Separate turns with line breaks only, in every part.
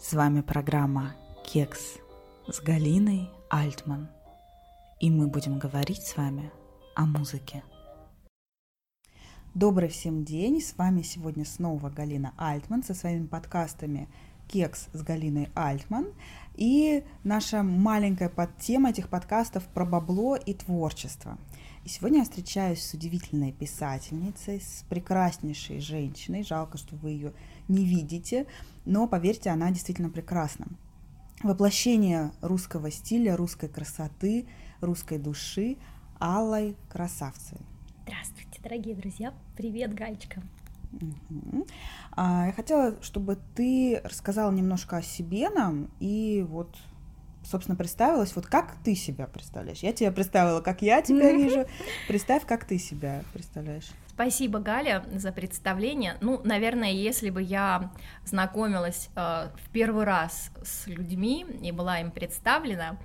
С вами программа «Кекс» с Галиной Альтман. И мы будем говорить с вами о музыке. Добрый всем день! С вами сегодня снова Галина Альтман со своими подкастами «Кекс» с Галиной Альтман. И наша маленькая подтема этих подкастов про бабло и творчество. И сегодня я встречаюсь с удивительной писательницей, с прекраснейшей женщиной. Жалко, что вы ее не видите, но поверьте, она действительно прекрасна. Воплощение русского стиля, русской красоты, русской души Аллой Красавцевой.
Здравствуйте, дорогие друзья! Привет, Галечка!
Угу. А, я хотела, чтобы ты рассказала немножко о себе нам и вот собственно, представилась. Вот как ты себя представляешь? Я тебя представила, как я тебя вижу. Представь, как ты себя представляешь.
Спасибо, Галя, за представление. Ну, наверное, если бы я знакомилась э, в первый раз с людьми и была им представлена,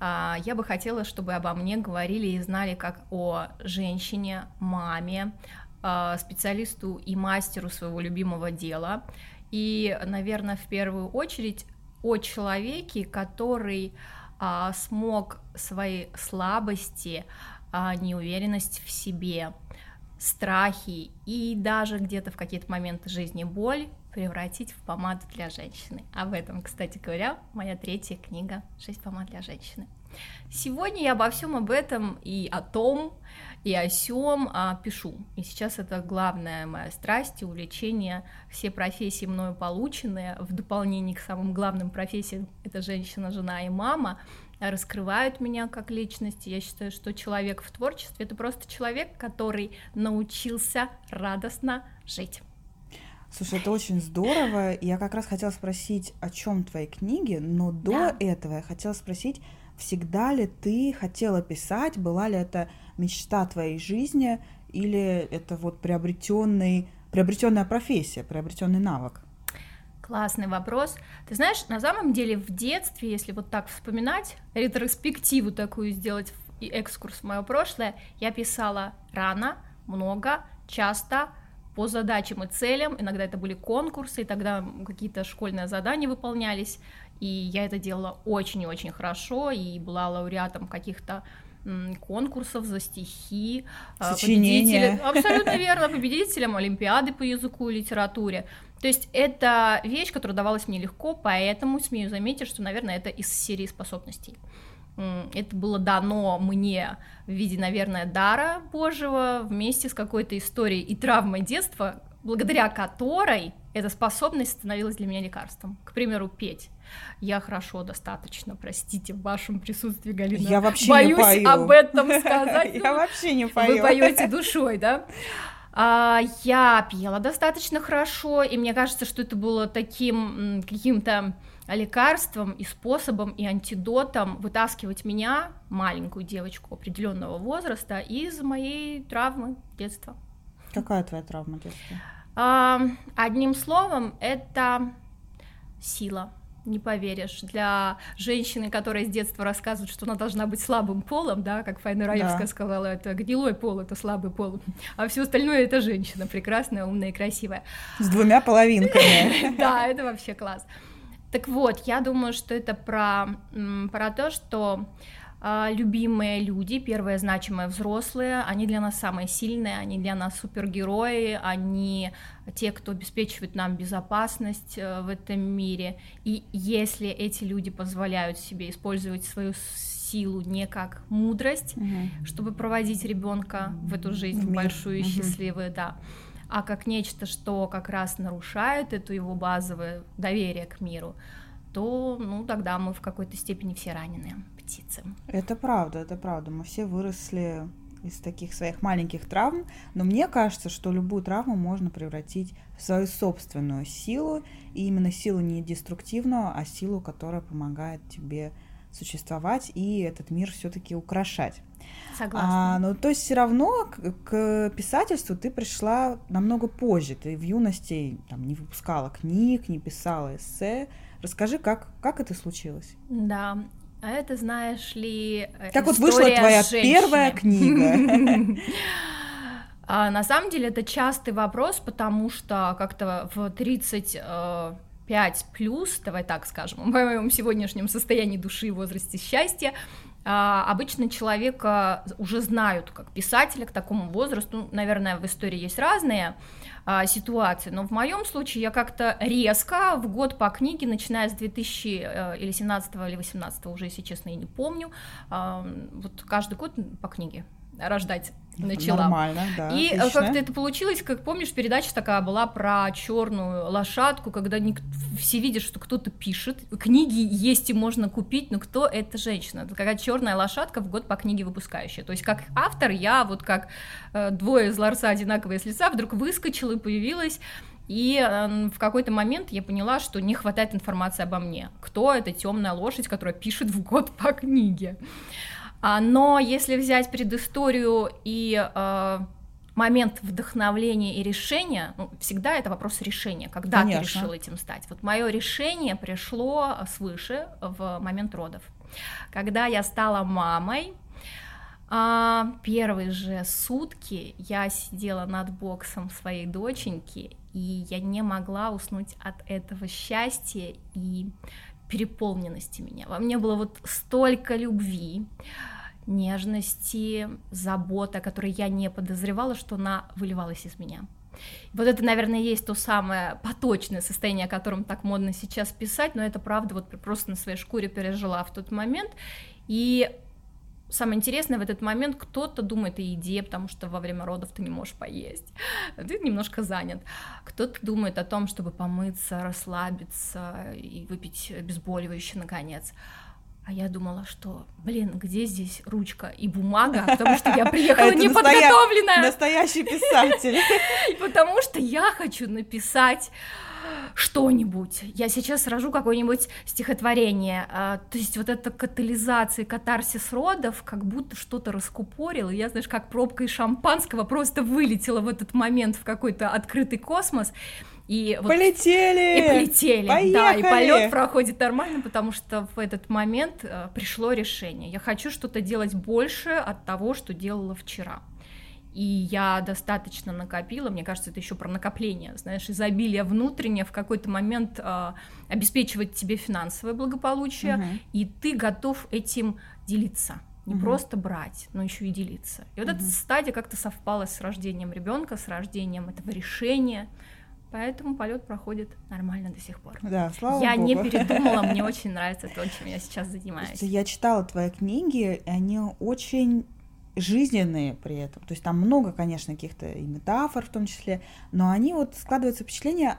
э, я бы хотела, чтобы обо мне говорили и знали как о женщине, маме, э, специалисту и мастеру своего любимого дела. И, наверное, в первую очередь о человеке, который э, смог свои слабости, э, неуверенность в себе, страхи и даже где-то в какие-то моменты жизни боль превратить в помаду для женщины. Об этом, кстати говоря, моя третья книга «Шесть помад для женщины». Сегодня я обо всем об этом и о том, и о сем а, пишу. И сейчас это главная моя страсть и увлечение. Все профессии мною полученные, в дополнение к самым главным профессиям, это женщина, жена и мама, раскрывают меня как личность. Я считаю, что человек в творчестве это просто человек, который научился радостно жить.
Слушай, это очень здорово. Я как раз хотела спросить, о чем твои книги, но до да. этого я хотела спросить, всегда ли ты хотела писать, была ли это мечта твоей жизни, или это вот приобретенный, приобретенная профессия, приобретенный навык?
Классный вопрос. Ты знаешь, на самом деле в детстве, если вот так вспоминать, ретроспективу такую сделать, и экскурс в мое прошлое, я писала рано, много, часто, по задачам и целям, иногда это были конкурсы, и тогда какие-то школьные задания выполнялись, и я это делала очень и очень хорошо, и была лауреатом каких-то конкурсов за стихи,
а, Сочинения.
абсолютно верно, победителем Олимпиады по языку и литературе. То есть это вещь, которая давалась мне легко, поэтому смею заметить, что, наверное, это из серии способностей. Это было дано мне в виде, наверное, дара Божьего вместе с какой-то историей и травмой детства, благодаря которой эта способность становилась для меня лекарством. К примеру, петь. Я хорошо достаточно, простите, в вашем присутствии, Галина.
Я вообще
боюсь
не пою.
об этом сказать.
Я вообще не пою.
Вы поете душой, да? А, я пела достаточно хорошо, и мне кажется, что это было таким каким-то лекарством и способом и антидотом вытаскивать меня, маленькую девочку определенного возраста, из моей травмы детства.
Какая твоя травма детства?
Одним словом, это сила. Не поверишь, для женщины, которая с детства рассказывает, что она должна быть слабым полом, да, как Файна Раевская да. сказала, это гнилой пол, это слабый пол, а все остальное это женщина, прекрасная, умная и красивая.
С двумя половинками.
Да, это вообще класс. Так вот, я думаю, что это про, про то, что а, любимые люди, первые значимые взрослые, они для нас самые сильные, они для нас супергерои, они те, кто обеспечивает нам безопасность э, в этом мире. И если эти люди позволяют себе использовать свою силу не как мудрость, угу. чтобы проводить ребенка в эту жизнь в большую и угу. счастливую, да, а как нечто, что как раз нарушает эту его базовое доверие к миру, то, ну, тогда мы в какой-то степени все раненые птицы.
Это правда, это правда. Мы все выросли из таких своих маленьких травм, но мне кажется, что любую травму можно превратить в свою собственную силу, и именно силу не деструктивную, а силу, которая помогает тебе существовать и этот мир все-таки украшать.
Согласна.
А, ну, то есть все равно к, к писательству ты пришла намного позже. Ты в юности там, не выпускала книг, не писала эссе. Расскажи, как, как это случилось?
Да, а это, знаешь ли,
э, Как вот вышла твоя женщины. первая книга?
А, на самом деле это частый вопрос, потому что как-то в 30 5 плюс, давай так скажем, в моем сегодняшнем состоянии души и возрасте счастья, обычно человека уже знают как писателя к такому возрасту, ну, наверное, в истории есть разные а, ситуации, но в моем случае я как-то резко в год по книге, начиная с 2000 э, или 17 или 18 уже, если честно, я не помню, а, вот каждый год по книге рождать начала.
Нормально, да.
И э, как-то это получилось, как помнишь, передача такая была про черную лошадку, когда ник- все видят, что кто-то пишет, книги есть и можно купить, но кто эта женщина? Это какая черная лошадка в год по книге выпускающая. То есть как автор я вот как э, двое из Ларса одинаковые с лица вдруг выскочила и появилась. И э, в какой-то момент я поняла, что не хватает информации обо мне. Кто эта темная лошадь, которая пишет в год по книге? А, но если взять предысторию и э, момент вдохновления и решения, ну, всегда это вопрос решения, когда Конечно. ты решил этим стать. Вот мое решение пришло свыше в момент родов. Когда я стала мамой, а, первые же сутки я сидела над боксом своей доченьки, и я не могла уснуть от этого счастья и переполненности меня. Во мне было вот столько любви, нежности, заботы, о которой я не подозревала, что она выливалась из меня. Вот это, наверное, есть то самое поточное состояние, о котором так модно сейчас писать, но это правда вот просто на своей шкуре пережила в тот момент. И самое интересное в этот момент, кто-то думает о еде, потому что во время родов ты не можешь поесть, ты немножко занят. Кто-то думает о том, чтобы помыться, расслабиться и выпить обезболивающее наконец. А я думала, что, блин, где здесь ручка и бумага, потому что я приехала неподготовленная.
Настоящий писатель.
Потому что я хочу написать что-нибудь. Я сейчас сражу какое-нибудь стихотворение. А, то есть вот эта катализация, катарсис родов, как будто что-то раскупорило. Я, знаешь, как пробка из шампанского просто вылетела в этот момент в какой-то открытый космос.
И вот, полетели!
И полетели, Поехали! да, и полет проходит нормально, потому что в этот момент э, пришло решение. Я хочу что-то делать больше от того, что делала вчера. И я достаточно накопила, мне кажется, это еще про накопление, знаешь, изобилие внутреннее в какой-то момент э, обеспечивать тебе финансовое благополучие, угу. и ты готов этим делиться не угу. просто брать, но еще и делиться. И вот угу. эта стадия как-то совпала с рождением ребенка, с рождением этого решения. Поэтому полет проходит нормально до сих пор.
Да, слава
я
богу.
не передумала, мне очень нравится то, чем я сейчас занимаюсь.
Я читала твои книги, и они очень жизненные при этом. То есть там много, конечно, каких-то и метафор в том числе, но они вот складываются впечатление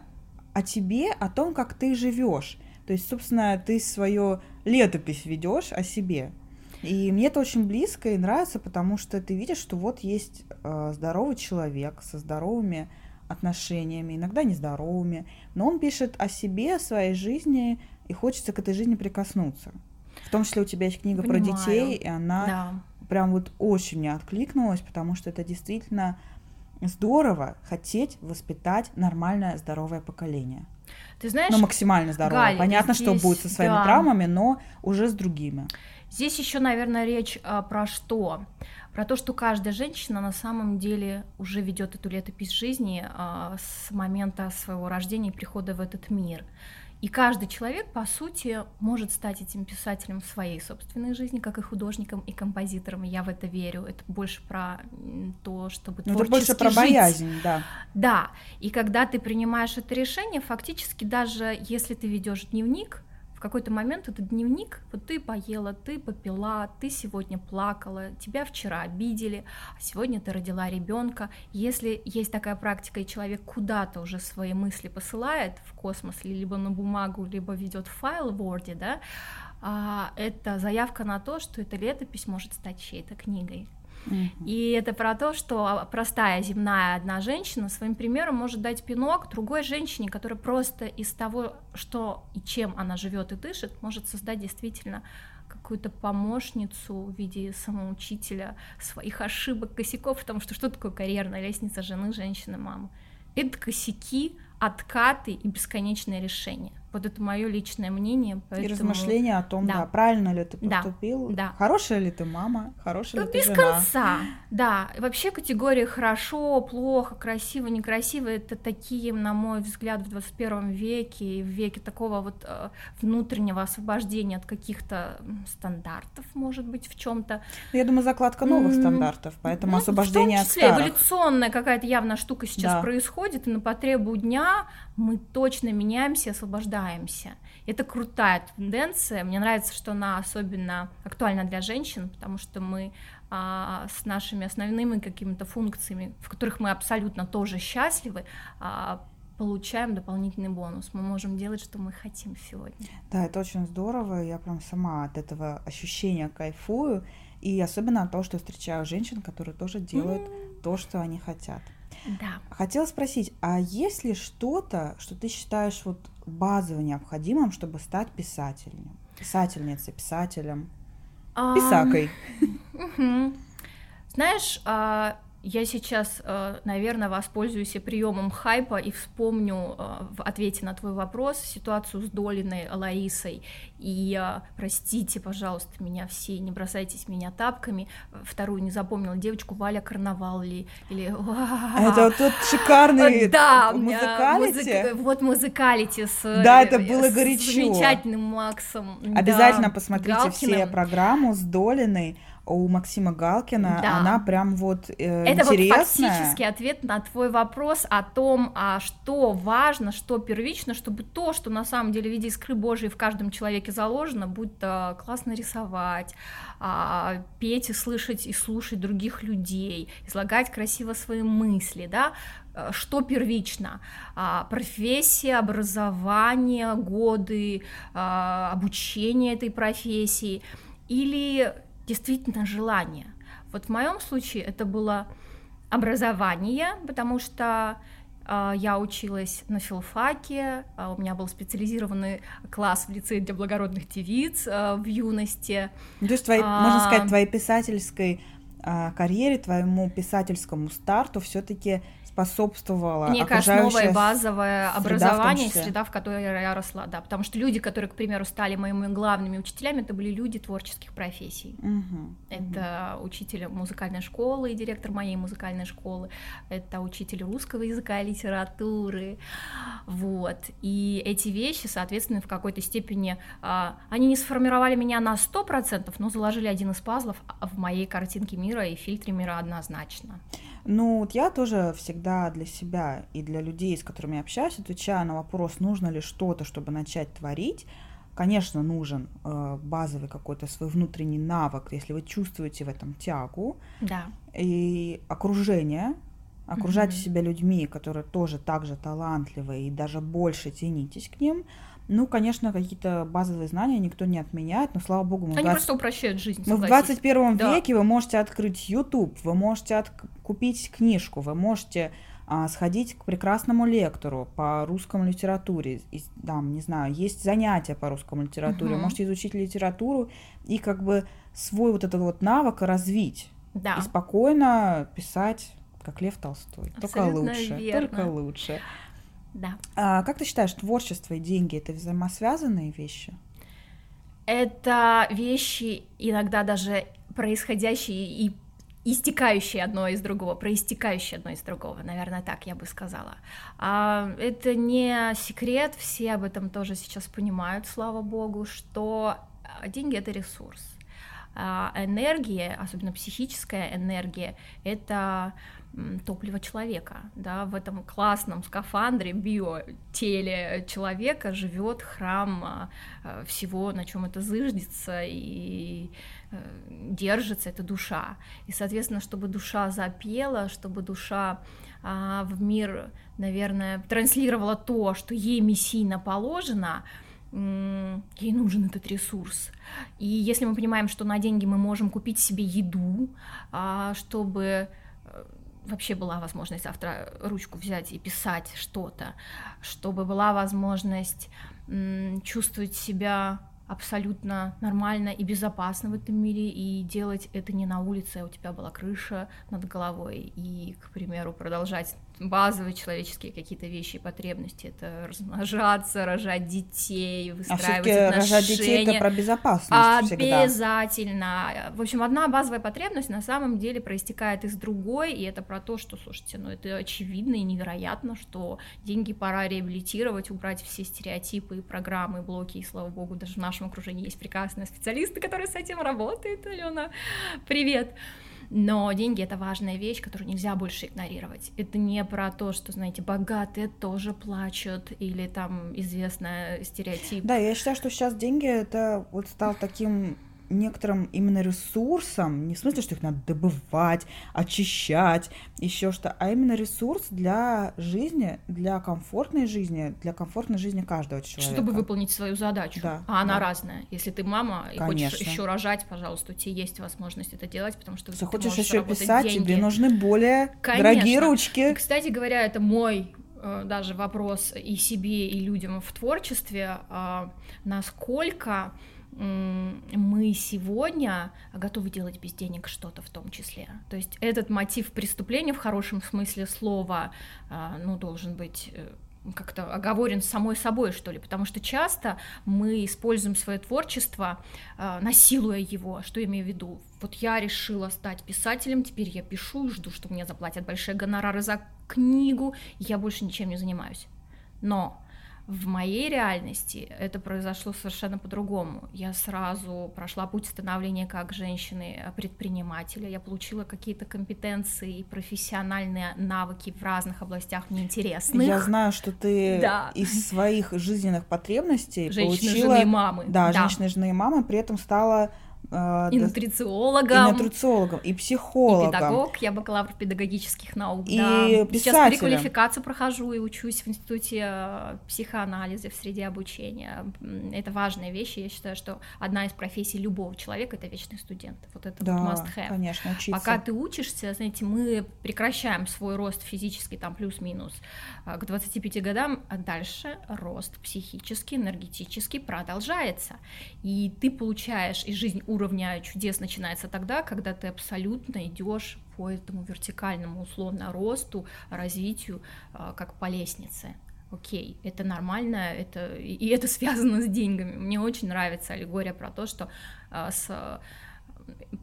о тебе, о том, как ты живешь. То есть, собственно, ты свою летопись ведешь о себе. И мне это очень близко и нравится, потому что ты видишь, что вот есть э, здоровый человек со здоровыми отношениями, иногда нездоровыми, но он пишет о себе, о своей жизни, и хочется к этой жизни прикоснуться. В том числе у тебя есть книга Понимаю. про детей, и она да. прям вот очень мне откликнулась, потому что это действительно здорово хотеть воспитать нормальное здоровое поколение.
Ты знаешь,
ну, максимально здоровое. Галь, Понятно, здесь, что будет со своими да. травмами, но уже с другими.
Здесь еще, наверное, речь а, про что? Про то, что каждая женщина на самом деле уже ведет эту летопись жизни а, с момента своего рождения и прихода в этот мир. И каждый человек, по сути, может стать этим писателем в своей собственной жизни, как и художником и композитором. Я в это верю. Это больше про то, чтобы
ну, Это больше про
жить.
боязнь, да.
Да. И когда ты принимаешь это решение, фактически даже если ты ведешь дневник, какой-то момент этот дневник, вот ты поела, ты попила, ты сегодня плакала, тебя вчера обидели, а сегодня ты родила ребенка. Если есть такая практика, и человек куда-то уже свои мысли посылает в космос, либо на бумагу, либо ведет файл в Word, да, а, это заявка на то, что эта летопись может стать чьей-то книгой. И это про то, что простая земная одна женщина своим примером может дать пинок другой женщине, которая просто из того, что и чем она живет и дышит, может создать действительно какую-то помощницу в виде самоучителя своих ошибок, косяков, потому что что такое карьерная лестница жены, женщины, мамы? Это косяки, откаты и бесконечное решение. Вот это мое личное мнение.
Поэтому... И размышления о том, да. да, правильно ли ты поступил,
да.
хорошая ли ты мама, хорошая
ну,
ли ты
без
жена.
конца, да. Вообще категории хорошо, плохо, красиво, некрасиво, это такие, на мой взгляд, в 21 веке, и в веке такого вот э, внутреннего освобождения от каких-то стандартов, может быть, в чем то
Я думаю, закладка новых mm-hmm. стандартов, поэтому ну, освобождение
в том числе,
от старых.
эволюционная какая-то явная штука сейчас да. происходит, и на потребу дня мы точно меняемся, освобождаемся. Это крутая тенденция. Мне нравится, что она особенно актуальна для женщин, потому что мы а, с нашими основными какими-то функциями, в которых мы абсолютно тоже счастливы, а, получаем дополнительный бонус. Мы можем делать, что мы хотим сегодня.
Да, это очень здорово. Я прям сама от этого ощущения кайфую. И особенно от того, что встречаю женщин, которые тоже делают mm. то, что они хотят.
Да.
Хотела спросить, а есть ли что-то, что ты считаешь вот базово необходимым, чтобы стать писателем, писательницей, писателем, писакой?
Знаешь, а, я сейчас, э, наверное, воспользуюсь приемом хайпа и вспомню э, в ответе на твой вопрос ситуацию с Долиной Ларисой. И э, простите, пожалуйста, меня все, не бросайтесь меня тапками. Вторую не запомнила девочку Валя Карнавал ли или.
Это вот тот шикарный
да,
музыкалити.
Музык... Вот музыкалити с.
Да, это было горячо.
Замечательным Максом.
Обязательно да, посмотрите Галкиным. все программу с Долиной у Максима Галкина, да. она прям вот э, Это интересная.
вот фактически ответ на твой вопрос о том, а что важно, что первично, чтобы то, что на самом деле в виде искры Божьей в каждом человеке заложено, будь то классно рисовать, а, петь и слышать и слушать других людей, излагать красиво свои мысли, да, э, что первично? А, профессия, образование, годы а, обучения этой профессии или действительно желание. Вот в моем случае это было образование, потому что э, я училась на филфаке, э, у меня был специализированный класс в лицее для благородных девиц э, в юности.
То есть, твоей, а, можно сказать, твоей писательской карьере, твоему писательскому старту все-таки способствовало
Некое основное базовое среда образование, среда, в которой я росла, да, потому что люди, которые, к примеру, стали моими главными учителями, это были люди творческих профессий.
Угу,
это угу. учитель музыкальной школы и директор моей музыкальной школы, это учитель русского языка и литературы, вот, и эти вещи, соответственно, в какой-то степени, а, они не сформировали меня на 100%, но заложили один из пазлов в моей картинке мира и фильтре мира однозначно.
Ну, вот я тоже всегда для себя и для людей, с которыми я общаюсь, отвечаю на вопрос, нужно ли что-то, чтобы начать творить. Конечно, нужен э, базовый какой-то свой внутренний навык, если вы чувствуете в этом тягу.
Да.
И окружение, окружать mm-hmm. себя людьми, которые тоже так же талантливые, и даже больше тянитесь к ним. Ну, конечно, какие-то базовые знания никто не отменяет, но слава богу, мы
Они 20... просто упрощают жизнь.
Мы в 21 да. веке вы можете открыть YouTube, вы можете от... купить книжку, вы можете а, сходить к прекрасному лектору по русскому литературе. И, там, не знаю, есть занятия по русскому литературе, угу. вы можете изучить литературу и как бы свой вот этот вот навык развить.
Да.
И спокойно писать, как Лев Толстой. Абсолютно только лучше.
Верно.
Только лучше.
Да.
А, как ты считаешь, творчество и деньги это взаимосвязанные вещи?
Это вещи иногда даже происходящие и истекающие одно из другого, проистекающие одно из другого, наверное, так я бы сказала. А, это не секрет, все об этом тоже сейчас понимают, слава богу, что деньги это ресурс. А энергия, особенно психическая энергия, это топливо человека, да, в этом классном скафандре, биотеле человека живет храм а, а, всего, на чем это зыждется и э, держится, это душа. И, соответственно, чтобы душа запела, чтобы душа а, в мир, наверное, транслировала то, что ей мессийно положено, ей нужен этот ресурс. И если мы понимаем, что на деньги мы можем купить себе еду, чтобы вообще была возможность завтра ручку взять и писать что-то, чтобы была возможность чувствовать себя абсолютно нормально и безопасно в этом мире и делать это не на улице, а у тебя была крыша над головой. И, к примеру, продолжать базовые человеческие какие-то вещи и потребности. Это размножаться, рожать детей,
А
выстраивать
все-таки
отношения.
рожать детей это про безопасность всегда.
Обязательно. В общем, одна базовая потребность на самом деле проистекает из другой, и это про то, что, слушайте, ну это очевидно и невероятно, что деньги пора реабилитировать, убрать все стереотипы, программы, блоки, и слава богу, даже в нашем окружении есть прекрасные специалисты, которые с этим работают. Алена, привет! Но деньги это важная вещь, которую нельзя больше игнорировать. Это не про то, что, знаете, богатые тоже плачут, или там известный стереотип.
Да, я считаю, что сейчас деньги это вот стал таким некоторым именно ресурсом, не в смысле, что их надо добывать, очищать, еще что, а именно ресурс для жизни, для комфортной жизни, для комфортной жизни каждого человека.
Чтобы выполнить свою задачу.
Да,
а она
да.
разная. Если ты мама и
Конечно.
хочешь еще рожать, пожалуйста, у тебя есть возможность это делать, потому что
Если
ты
хочешь еще писать,
деньги.
тебе нужны более
Конечно.
дорогие
И,
ручки.
Кстати говоря, это мой э, даже вопрос и себе, и людям в творчестве, а, насколько мы сегодня готовы делать без денег что-то в том числе. То есть этот мотив преступления в хорошем смысле слова, а, ну, должен быть э, как-то оговорен самой собой, что ли, потому что часто мы используем свое творчество, э, насилуя его. Что я имею в виду? Вот я решила стать писателем, теперь я пишу и жду, что мне заплатят большие гонорары за книгу, я больше ничем не занимаюсь. Но в моей реальности это произошло совершенно по-другому. Я сразу прошла путь становления как женщины-предпринимателя. Я получила какие-то компетенции и профессиональные навыки в разных областях мне интересных.
Я знаю, что ты
Да.
из своих жизненных потребностей
Женщины,
получила...
жены и мамы.
Да, женщины, жены и мамы, при этом стала э,
И нутрициологом.
и нутрициологом, и
и
психологом.
педагог, я бакалавр педагогических наук,
И
да. Сейчас
писателем.
переквалификацию прохожу и учусь в институте э, психоанализа в среде обучения. Это важная вещь, и я считаю, что одна из профессий любого человека — это вечный студент. Вот это
Да,
вот must have.
конечно, учиться.
Пока ты учишься, знаете, мы прекращаем свой рост физический, там плюс-минус, а, к 25 годам, а дальше рост психический, энергетический продолжается. И ты получаешь, и жизнь уровня чудес начинается тогда, когда ты абсолютно идешь по этому вертикальному условно росту, развитию, а, как по лестнице. Окей, это нормально, это, и это связано с деньгами. Мне очень нравится аллегория про то, что а, с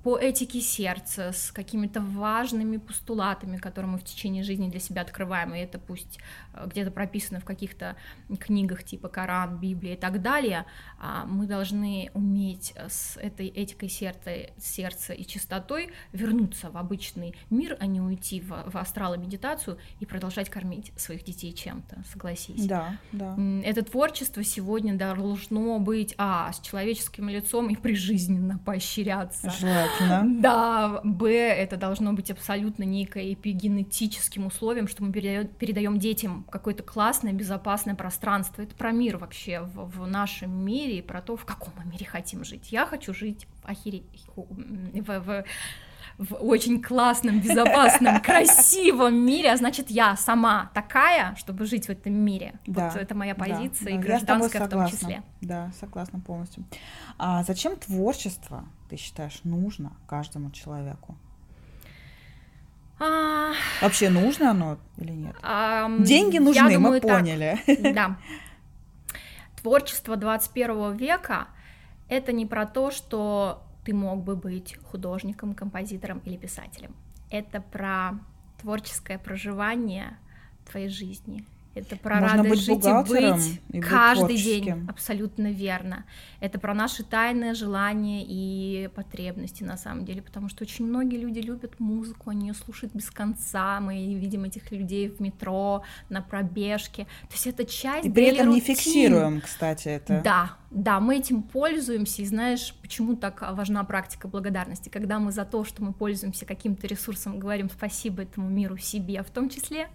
по этике сердца, с какими-то важными постулатами, которые мы в течение жизни для себя открываем, и это пусть э, где-то прописано в каких-то книгах типа Коран, Библия и так далее, а, мы должны уметь э, с этой этикой сердца, сердца и чистотой вернуться в обычный мир, а не уйти в, в астрал и медитацию и продолжать кормить своих детей чем-то, согласись.
Да, да.
Это творчество сегодня должно быть, а, с человеческим лицом и прижизненно поощряться.
Желательно.
Да, б, это должно быть абсолютно некое эпигенетическим условием, что мы передаем детям какое-то классное, безопасное пространство. Это про мир вообще в, в нашем мире и про то, в каком мы мире хотим жить. Я хочу жить в, охере... в, в- в очень классном, безопасном, красивом мире, а значит, я сама такая, чтобы жить в этом мире.
Да,
вот это моя
да,
позиция,
да,
и
я с тобой
гражданская в том числе.
Да, согласна полностью. А зачем творчество, ты считаешь, нужно каждому человеку?
А,
Вообще нужно оно или нет?
ам,
Деньги
я
нужны, мы
думаю, так.
поняли.
Да. Творчество 21 века — это не про то, что ты мог бы быть художником, композитором или писателем. Это про творческое проживание твоей жизни. Это про
Можно
радость
быть
жить и быть
и быть
каждый день.
творческим.
Абсолютно верно. Это про наши тайные желания и потребности на самом деле, потому что очень многие люди любят музыку, они ее слушают без конца. Мы видим этих людей в метро, на пробежке. То есть это часть
И при этом не
daily routine.
фиксируем, кстати, это.
Да, да, мы этим пользуемся, и знаешь, почему так важна практика благодарности? Когда мы за то, что мы пользуемся каким-то ресурсом, говорим спасибо этому миру, себе в том числе,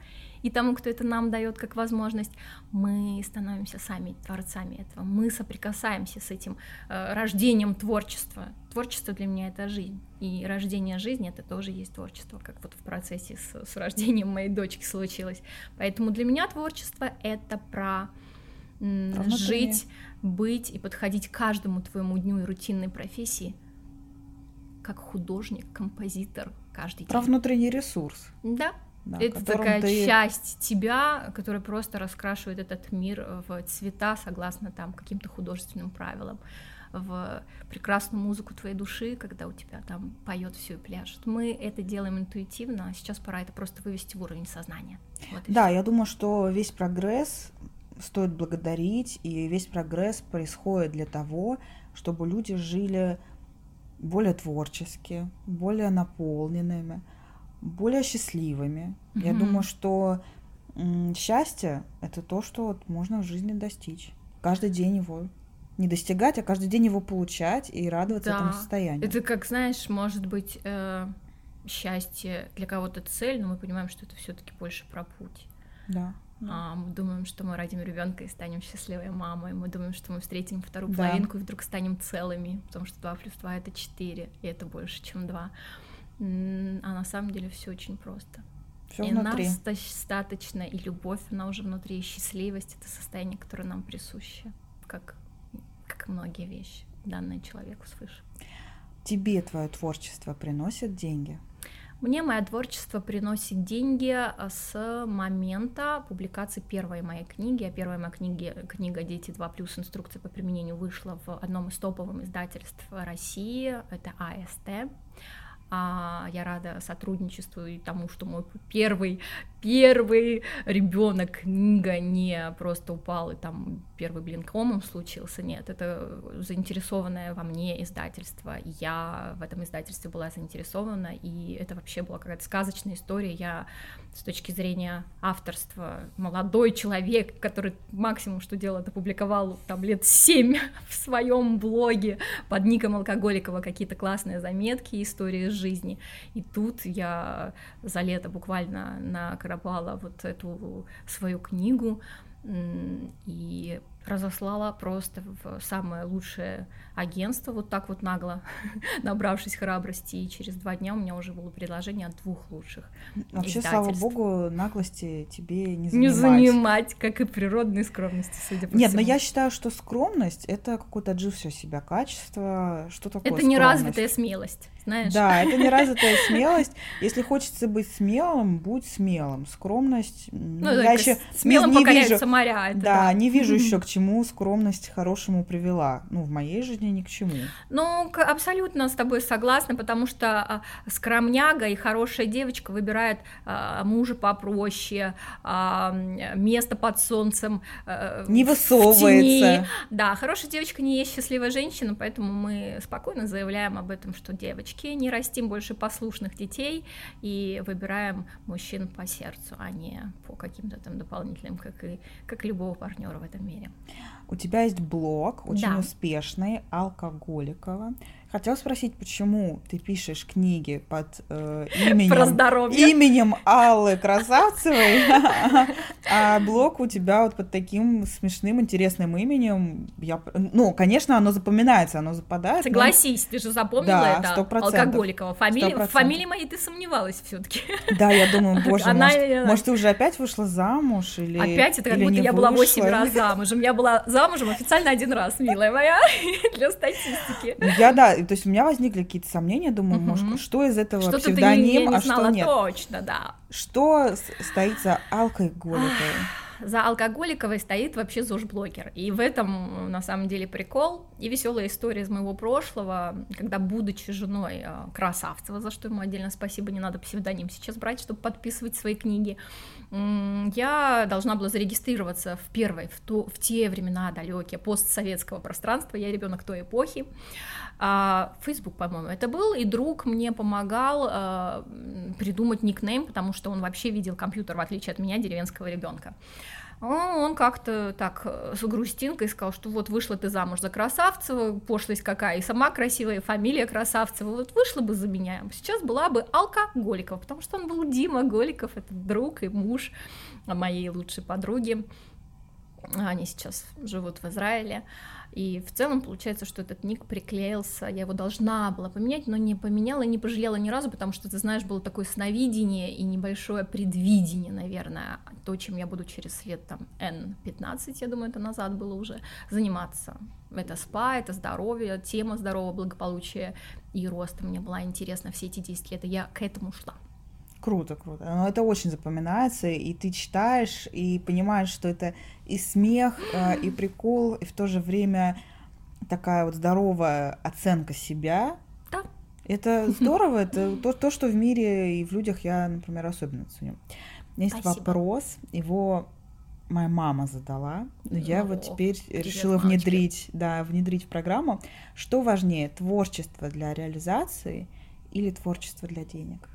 и тому, кто это нам дает как возможность, мы становимся сами творцами этого, мы соприкасаемся с этим э, рождением творчества. Творчество для меня это жизнь, и рождение жизни это тоже есть творчество, как вот в процессе с, с рождением моей дочки случилось. Поэтому для меня творчество это про м,
Про внутреннее.
жить, быть и подходить к каждому твоему дню и рутинной профессии как художник, композитор каждый
Про
день.
внутренний ресурс.
Да,
да,
Это такая
ты-
часть тебя, которая просто раскрашивает этот мир в цвета, согласно там каким-то художественным правилам, в прекрасную музыку твоей души, когда у тебя там поет все и пляшет. Мы это делаем интуитивно, а сейчас пора это просто вывести в уровень сознания. Вот
Да, я думаю, что весь прогресс стоит благодарить, и весь прогресс происходит для того, чтобы люди жили более творчески, более наполненными, более счастливыми. Я
Мгм.
думаю, что счастье это то, что вот можно в жизни достичь. Каждый день его не достигать, а каждый день его получать и радоваться этому
Да.
состоянию.
Это как, знаешь, может быть э, счастье для кого-то цель, но мы понимаем, что это все-таки больше про путь.
Да.
А, мы думаем, что мы родим ребенка и станем счастливой мамой. Мы думаем, что мы встретим вторую
Да.
половинку и вдруг станем целыми, потому что 2 плюс 2 это 4, и это больше, чем 2. А на самом деле все очень просто.
Все
и
внутри.
нас достаточно, и любовь, она уже внутри, и счастливость это состояние, которое нам присуще, как, как многие вещи, данные человеку свыше.
Тебе твое творчество приносит деньги.
Мне мое творчество приносит деньги а, с момента публикации первой моей книги. А первая моя книги, книга «Дети 2+,» инструкция по применению вышла в одном из топовых издательств России, это АСТ. А, я рада сотрудничеству и тому, что мой первый, первый ребенок книга не просто упал и там первый блин комом случился, нет, это заинтересованное во мне издательство, я в этом издательстве была заинтересована, и это вообще была какая-то сказочная история, я с точки зрения авторства молодой человек, который максимум что делал, это публиковал там лет семь в своем блоге под ником Алкоголикова какие-то классные заметки, истории из жизни, и тут я за лето буквально накропала вот эту свою книгу и разослала просто в самое лучшее агентство, вот так вот нагло, набравшись храбрости, и через два дня у меня уже было предложение от двух лучших
Вообще, слава богу, наглости тебе не
Не
занимать.
занимать, как и природной скромности, судя по
Нет, но
всему.
я считаю, что скромность это какое-то отжившее себя качество. Что такое
Это неразвитая смелость, знаешь?
Да, это неразвитая смелость. Если хочется быть смелым, будь смелым. Скромность.
Ну,
я еще
смелым
не
покоряются
вижу.
моря. это
Да, не вижу еще к чему скромность хорошему привела. Ну, в моей жизни ни к чему.
Ну, абсолютно с тобой согласна, потому что а, скромняга и хорошая девочка выбирает а, мужа попроще, а, место под солнцем, а,
Не высовывается.
Да, хорошая девочка не есть счастливая женщина, поэтому мы спокойно заявляем об этом, что девочки не растим больше послушных детей и выбираем мужчин по сердцу, а не по каким-то там дополнительным, как и как любого партнера в этом мире.
У тебя есть блог, очень
Да.
успешный, Алкоголикова. Хотела спросить, почему ты пишешь книги под э, именем,
Про здоровье.
именем Аллы Красавцевой, а блог у тебя вот под таким смешным, интересным именем. Я, ну, конечно, оно запоминается, оно западает.
Согласись, ты же запомнила это. Алкоголикова. Фамилия, фамилии моей ты сомневалась все-таки.
Да, я думаю, боже, может, может, ты уже опять вышла замуж или
Опять это как будто я была 8
вышла?
раз замужем. Я была замужем официально один раз, милая моя, для статистики.
Я, да, то есть у меня возникли какие-то сомнения, думаю,
Мгм.
может, что из этого
Что-то ты не,
псевдоним,
не
а что нет.
точно, да.
Что стоит за алкоголикой?
За алкоголиковой стоит вообще ЗОЖ-блогер. И в этом, на самом деле, прикол. И веселая история из моего прошлого, когда, будучи женой э, Красавцева, за что ему отдельно спасибо, не надо псевдоним сейчас брать, чтобы подписывать свои книги, я должна была зарегистрироваться в первой, в, то, в те времена далекие постсоветского пространства, я ребенок той эпохи. А, Facebook, по-моему, это был, и друг мне помогал м, придумать никнейм, потому что он вообще видел компьютер, в отличие от меня, деревенского ребенка. Он как-то так э, с грустинкой сказал, что вот вышла ты замуж за Красавцева, пошлость какая, и сама красивая, и фамилия Красавцева, вот вышла бы за меня, сейчас была бы Алкоголикова, потому что он был Дима Голиков, это друг и муж моей лучшей подруги, они сейчас живут в Израиле, и в целом получается, что этот ник приклеился, я его должна была поменять, но не поменяла, не пожалела ни разу, потому что, ты знаешь, было такое сновидение и небольшое предвидение, наверное, то, чем я буду через лет там N15, я думаю, это назад было уже, заниматься. Это спа, это здоровье, тема здорового благополучия и роста мне была интересна все эти 10 лет, и я к этому шла.
Круто, круто. Но это очень запоминается, и ты читаешь, и понимаешь, что это и смех, э, и прикол, и в то же время такая вот здоровая оценка себя.
Да.
Это здорово, это то, то, что в мире и в людях я, например, особенно ценю. Есть
Спасибо.
вопрос, его моя мама задала, но я вот теперь
привет,
решила
мамочка.
внедрить, да, внедрить в программу. Что важнее, творчество для реализации или творчество для денег?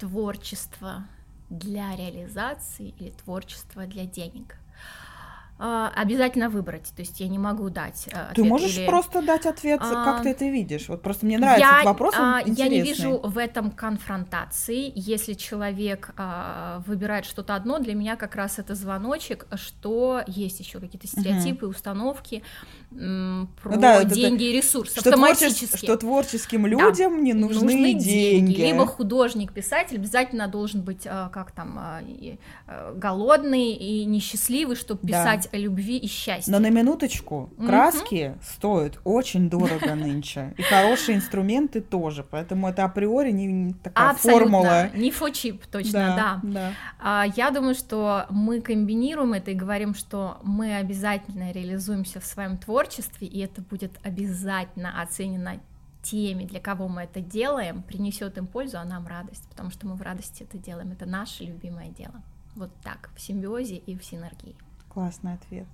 Творчество для реализации или творчество для денег? А, Обязательно выбрать, то есть я не могу дать э,
Ты
ответ
можешь
или-
просто дать ответ,
А,
как ты это видишь? Вот просто мне нравится
я,
этот вопрос,
а, я не вижу в этом конфронтации. Если человек а, выбирает что-то одно, для меня как раз это звоночек, что есть еще какие-то стереотипы, установки м, про
Ну да, это-
деньги и ресурсы
Что,
автоматически.
что творческим людям не нужны,
Нужны
деньги.
Либо художник, писатель обязательно должен быть, а, как там, а, и, а, голодный и несчастливый, чтобы
Да.
писать о любви и счастье.
Но на минуточку, краски стоят очень дорого нынче. И хорошие инструменты тоже. Поэтому это априори не такая
Абсолютно.
формула.
Не фочип, точно, да.
да.
А, Я думаю, что мы комбинируем это и говорим, что мы обязательно реализуемся в своем творчестве, и это будет обязательно оценено теми, для кого мы это делаем, принесет им пользу, а нам радость, потому что мы в радости это делаем, это наше любимое дело. Вот так, в симбиозе и в синергии.
Классный ответ.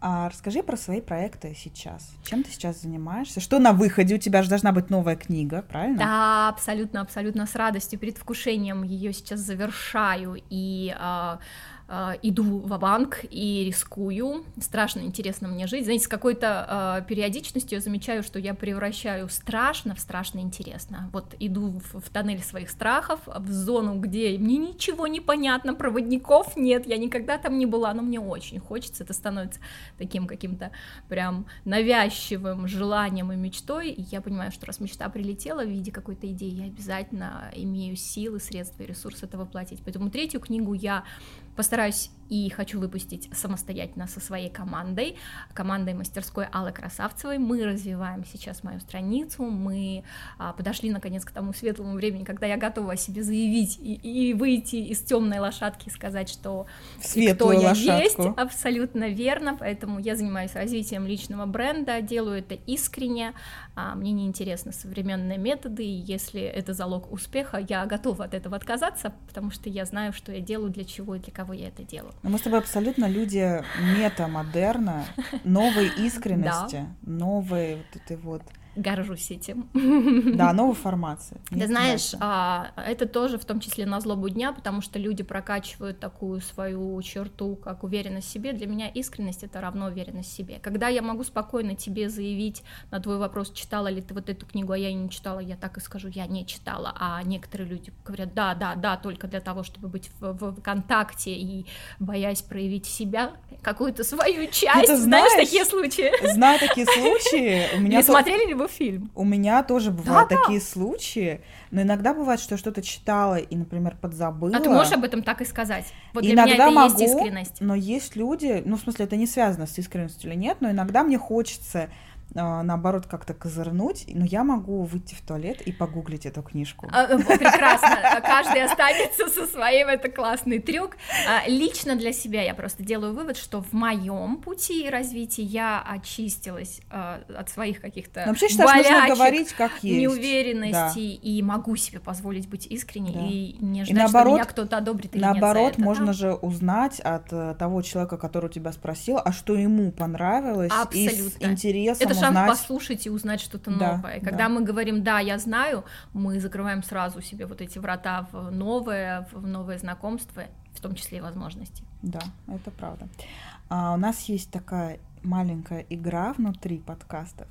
А расскажи про свои проекты сейчас. Чем ты сейчас занимаешься? Что на выходе? У тебя же должна быть новая книга, правильно?
Да, абсолютно, абсолютно с радостью, предвкушением ее сейчас завершаю и а, иду в банк и рискую. Страшно интересно мне жить. Знаете, с какой-то а, периодичностью я замечаю, что я превращаю страшно в страшно интересно. Вот иду в, в тоннель своих страхов, в зону, где мне ничего не понятно, проводников нет, я никогда там не была, но мне очень хочется, это становится таким каким-то прям навязчивым желанием и мечтой, и я понимаю, что раз мечта прилетела в виде какой-то идеи, я обязательно имею силы, средства и ресурсы это воплотить. Поэтому третью книгу я постараюсь и хочу выпустить самостоятельно со своей командой, командой мастерской Аллы Красавцевой. Мы развиваем сейчас мою страницу, мы а, подошли наконец к тому светлому времени, когда я готова о себе заявить и, и выйти из темной лошадки и сказать, что и кто
светлую
я
лошадку.
есть, абсолютно верно, поэтому я занимаюсь развитием личного бренда, делаю это искренне, а, мне не интересны современные методы, и если это залог успеха, я готова от этого отказаться, потому что я знаю, что я делаю, для чего и для кого я это делаю.
Но мы с тобой абсолютно люди мета-модерна, новой искренности, новой вот этой вот,
Горжусь этим.
да, новой формации.
Ты знаешь, а, это тоже в том числе на злобу дня, потому что люди прокачивают такую свою черту, как уверенность в себе. Для меня искренность это равно уверенность в себе. Когда я могу спокойно тебе заявить на твой вопрос, читала ли ты вот эту книгу, а я не читала, я так и скажу, я не читала. А некоторые люди говорят, да, да, да, только для того, чтобы быть в, в контакте и боясь проявить себя, какую-то свою часть.
ты
знаешь,
знаешь,
такие случаи?
Знаю такие случаи. У меня
Не смотрели ли вы фильм?
У меня тоже бывают
Да-да.
такие случаи, но иногда бывает, что что-то читала и, например, подзабыла.
А ты можешь об этом так и сказать? Вот для
иногда
меня это
могу,
есть искренность.
но есть люди, ну, в смысле, это не связано с искренностью или нет, но иногда мне хочется наоборот, как-то козырнуть, но я могу выйти в туалет и погуглить эту книжку.
А, э, Прекрасно. Каждый останется со своим, это классный трюк. А, Лично для себя я просто делаю вывод, что в моем пути развития я очистилась а, от своих каких-то
вообще нужно
болячек,
говорить как есть.
неуверенности и могу себе позволить быть искренней
Да.
и не
И
ждать,
наоборот-
что меня кто-то одобрит или нет
Наоборот,
это, да?
можно же узнать от э, того человека, который у тебя спросил, а что ему понравилось, и с
Абсолютно.
интересом
Это шанс
узнать.
послушать и узнать что-то
Да,
новое.
да.
Когда мы говорим «да, я знаю», мы закрываем сразу себе вот эти врата в новое, в новое знакомство, в том числе и возможности.
Да, это правда. А, у нас есть такая маленькая игра внутри подкаста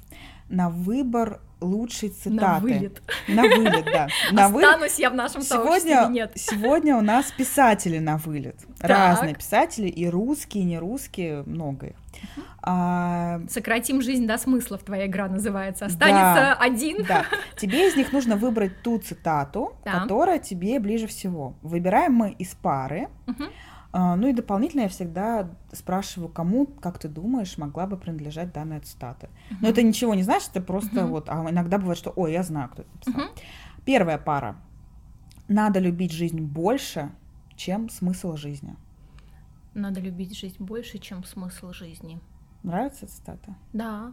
на выбор лучшей цитаты.
На вылет.
На вылет, да. На.
Останусь я в нашем или
Сегодня,
нет?
сегодня у нас писатели на вылет.
Так.
Разные писатели, и русские, и не русские, много их. А,
Сократим жизнь до смысла, в твоя игра называется. Останется
Да.
один.
да, тебе из них нужно выбрать ту цитату,
Да.
которая тебе ближе всего. Выбираем мы из пары.
Мгм.
А, Ну и дополнительно я всегда спрашиваю, кому, как ты думаешь, могла бы принадлежать данная цитата. Но это ничего не значит, это просто
Мгм.
вот, а иногда бывает, что, ой, я знаю, кто это написал.
Мгм.
Первая пара. Надо любить жизнь больше, чем смысл жизни.
Надо любить жизнь больше, чем смысл жизни.
Нравится цитата?
Да.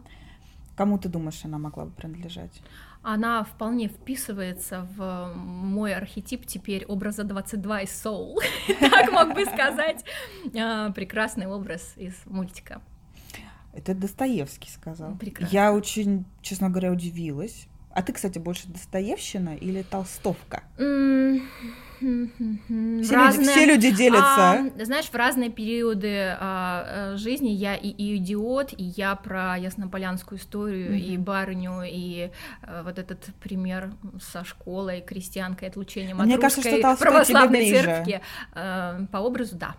Кому ты думаешь, она могла бы принадлежать?
Она вполне вписывается в мой архетип теперь образа 22 из Soul. Так мог бы сказать. А, прекрасный образ из мультика.
Это Достоевский сказал.
Прекрасно.
Я очень, честно говоря, удивилась. А ты, кстати, больше Достоевщина или Толстовка? Все,
разные-
люди, все люди делятся.
А, знаешь, в разные периоды а, э, жизни я и, и идиот, и я про Яснополянскую историю, и
Мгм.
барыню, и э, вот этот пример со школой, крестьянкой, отлучением
Мне
от
кажется, что
русской
тебе
православной церкви. Э, по образу, да.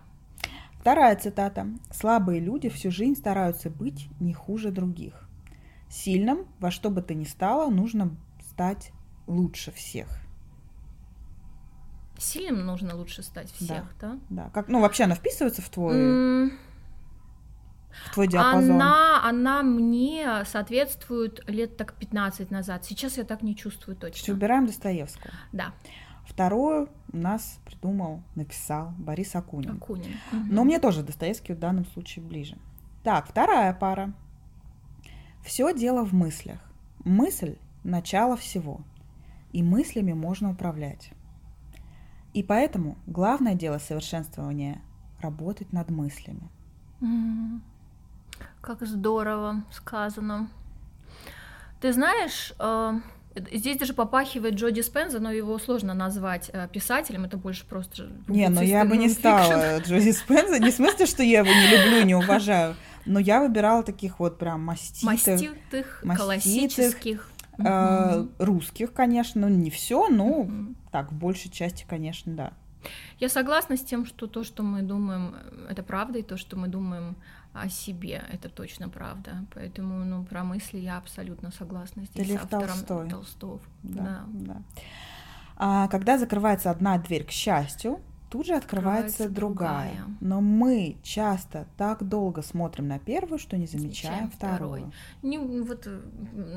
Вторая цитата. «Слабые люди всю жизнь стараются быть не хуже других. Сильным, во что бы то ни стало, нужно стать лучше всех».
Сильным нужно лучше стать всех, да?
Да, как, ну, вообще она вписывается в твой,
М,
в твой диапазон.
Она, она мне соответствует лет так 15 назад. Сейчас я так не чувствую точно.
Убираем Достоевскую.
Да,
Вторую у нас придумал, написал Борис Акунин.
Акунин.
Но мне тоже Достоевский в данном случае ближе. Так, вторая пара. Все дело в мыслях. Мысль – начало всего. И мыслями можно управлять. И поэтому главное дело совершенствования – работать над мыслями.
Как здорово сказано. Ты знаешь, э, здесь даже попахивает Джо Диспенза, но его сложно назвать э, писателем, это больше просто
Не, но
публицист
я бы не стала Джози Спенза. Не в смысле, что я его не люблю, не уважаю. Но я выбирала таких вот прям маститых,
Маститых,
маститых,
классических.
Э, русских, конечно, ну не все, но
Мгм.
так, в большей части, конечно, да.
Я согласна с тем, что то, что мы думаем, э, это правда, и то, что мы думаем о себе, это точно правда. Поэтому, ну, про мысли я абсолютно согласна здесь
Лев
с автором
Толстой.
Толстов.
Да,
Да.
да. А, когда закрывается одна дверь, к счастью, тут же открывается,
Открывается
другая.
другая.
Но мы часто так долго смотрим на первую, что не
Замечаем
вторую.
Не, вот, э,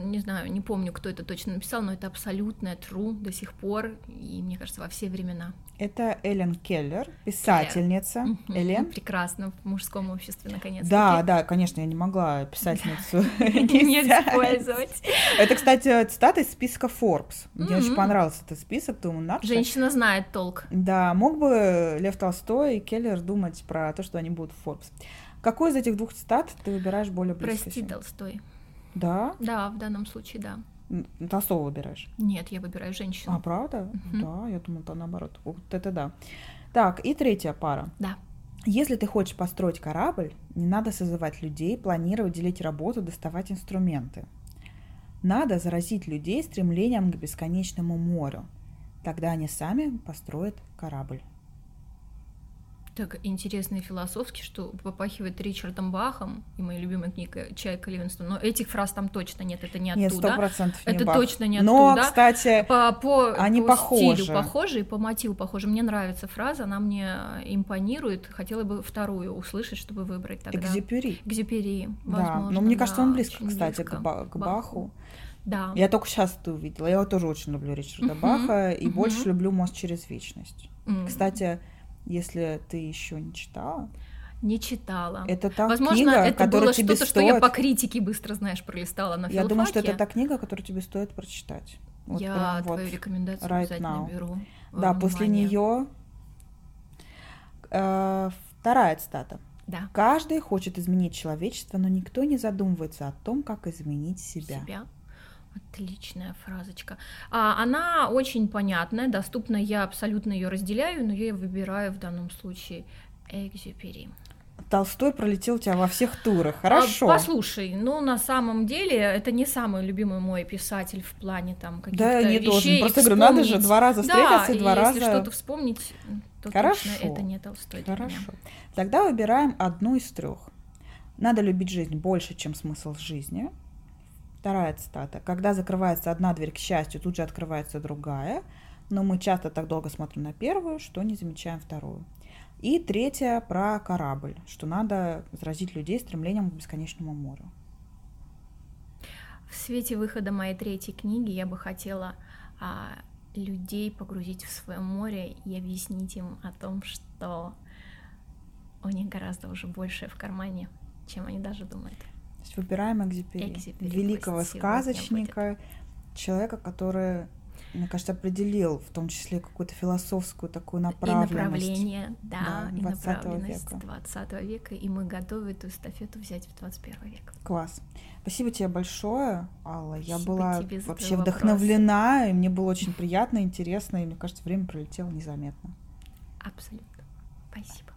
не знаю, не помню, кто это точно написал, но это абсолютная true до сих пор, и, мне кажется, во все времена.
Это Эллен Келлер, писательница. Элен?
Прекрасно, в мужском обществе, наконец
Да, да, конечно, я не могла писательницу
Не использовать.
Это, кстати, цитата из списка Forbes. Мне очень понравился этот список, думаю, надо же.
Женщина знает толк.
Да, мог бы Лев Толстой и Келлер думать про то, что они будут в Forbes. Какой из этих двух цитат ты выбираешь более близко?
Прости? Толстой.
Да?
Да, в данном случае, да.
Толстого выбираешь?
Нет, я выбираю женщину.
А, правда?
Мгм.
Да, я думала, то наоборот. Вот это да. Так, и третья пара.
Да.
Если ты хочешь построить корабль, не надо созывать людей, планировать, делить работу, доставать инструменты. Надо заразить людей стремлением к бесконечному морю. Тогда они сами построят корабль.
Так интересно и философски, что попахивает Ричардом Бахом и моей любимой книгой «Чайка Ливинстон». Но этих фраз там точно нет, это не
Нет, сто
оттуда.
процентов не
Это
Бах.
точно не
Но,
оттуда.
кстати,
По, по,
Они
по
похожи.
стилю похожи и по мотиву похожи. Мне нравится фраза, она мне импонирует. Хотела бы вторую услышать, чтобы выбрать тогда.
Экзюпери.
Экзюпери,
Да,
возможно,
но мне кажется,
да,
он близко, кстати,
близко
к, Ба- к Баху.
Да.
Я только сейчас это увидела. Я его тоже очень люблю Ричарда
Мгм,
Баха и
мгм.
больше люблю «Мост через вечность».
М,
Кстати, если ты еще не читала,
не читала.
это та
Возможно,
книга,
это
которая
было
тебе
что-то,
стоит...
что я по критике быстро, знаешь, пролистала на
Я думаю, что это
филфаке.
та книга, которую тебе стоит прочитать. Вот
я
прям вот.
твою рекомендацию
right
обязательно
now.
беру.
Да, после
внимание.
нее вторая цитата.
Да.
Каждый хочет изменить человечество, но никто не задумывается о том, как изменить себя.
себя. Отличная фразочка. А, она очень понятная, доступна, я абсолютно ее разделяю, но я выбираю в данном случае Экзюпери.
Толстой пролетел тебя во всех турах.
А,
Хорошо.
послушай, ну на самом деле это не самый любимый мой писатель в плане там каких-то
да, не
вещей.
тоже. Просто говорю, надо же
вспомнить.
два раза встретиться
да,
и два
и
раза.
если что-то вспомнить, то
Хорошо.
точно это не Толстой.
Хорошо. Тогда выбираем одну из трех. Надо любить жизнь больше, чем смысл жизни. Вторая цитата. Когда закрывается одна дверь, к счастью, тут же открывается другая. Но мы часто так долго смотрим на первую, что не замечаем вторую. И третья про корабль, что надо заразить людей стремлением к бесконечному морю.
В свете выхода моей третьей книги я бы хотела а, людей погрузить в свое море и объяснить им о том, что у них гораздо уже больше в кармане, чем они даже думают.
То есть выбираем Экзюпери,
Экзюпери
великого сказочника, человека, который, мне кажется, определил в том числе какую-то философскую такую
И
направленность.
направление, да,
Да,
и
20
направленность
века.
20 века, и мы готовы эту эстафету взять в 21 век.
Класс. Спасибо тебе большое, Алла. Я
Спасибо
была
тебе за
вообще
твой вопрос.
вдохновлена, и мне было очень приятно, интересно, и мне кажется, время пролетело незаметно.
Абсолютно. Спасибо.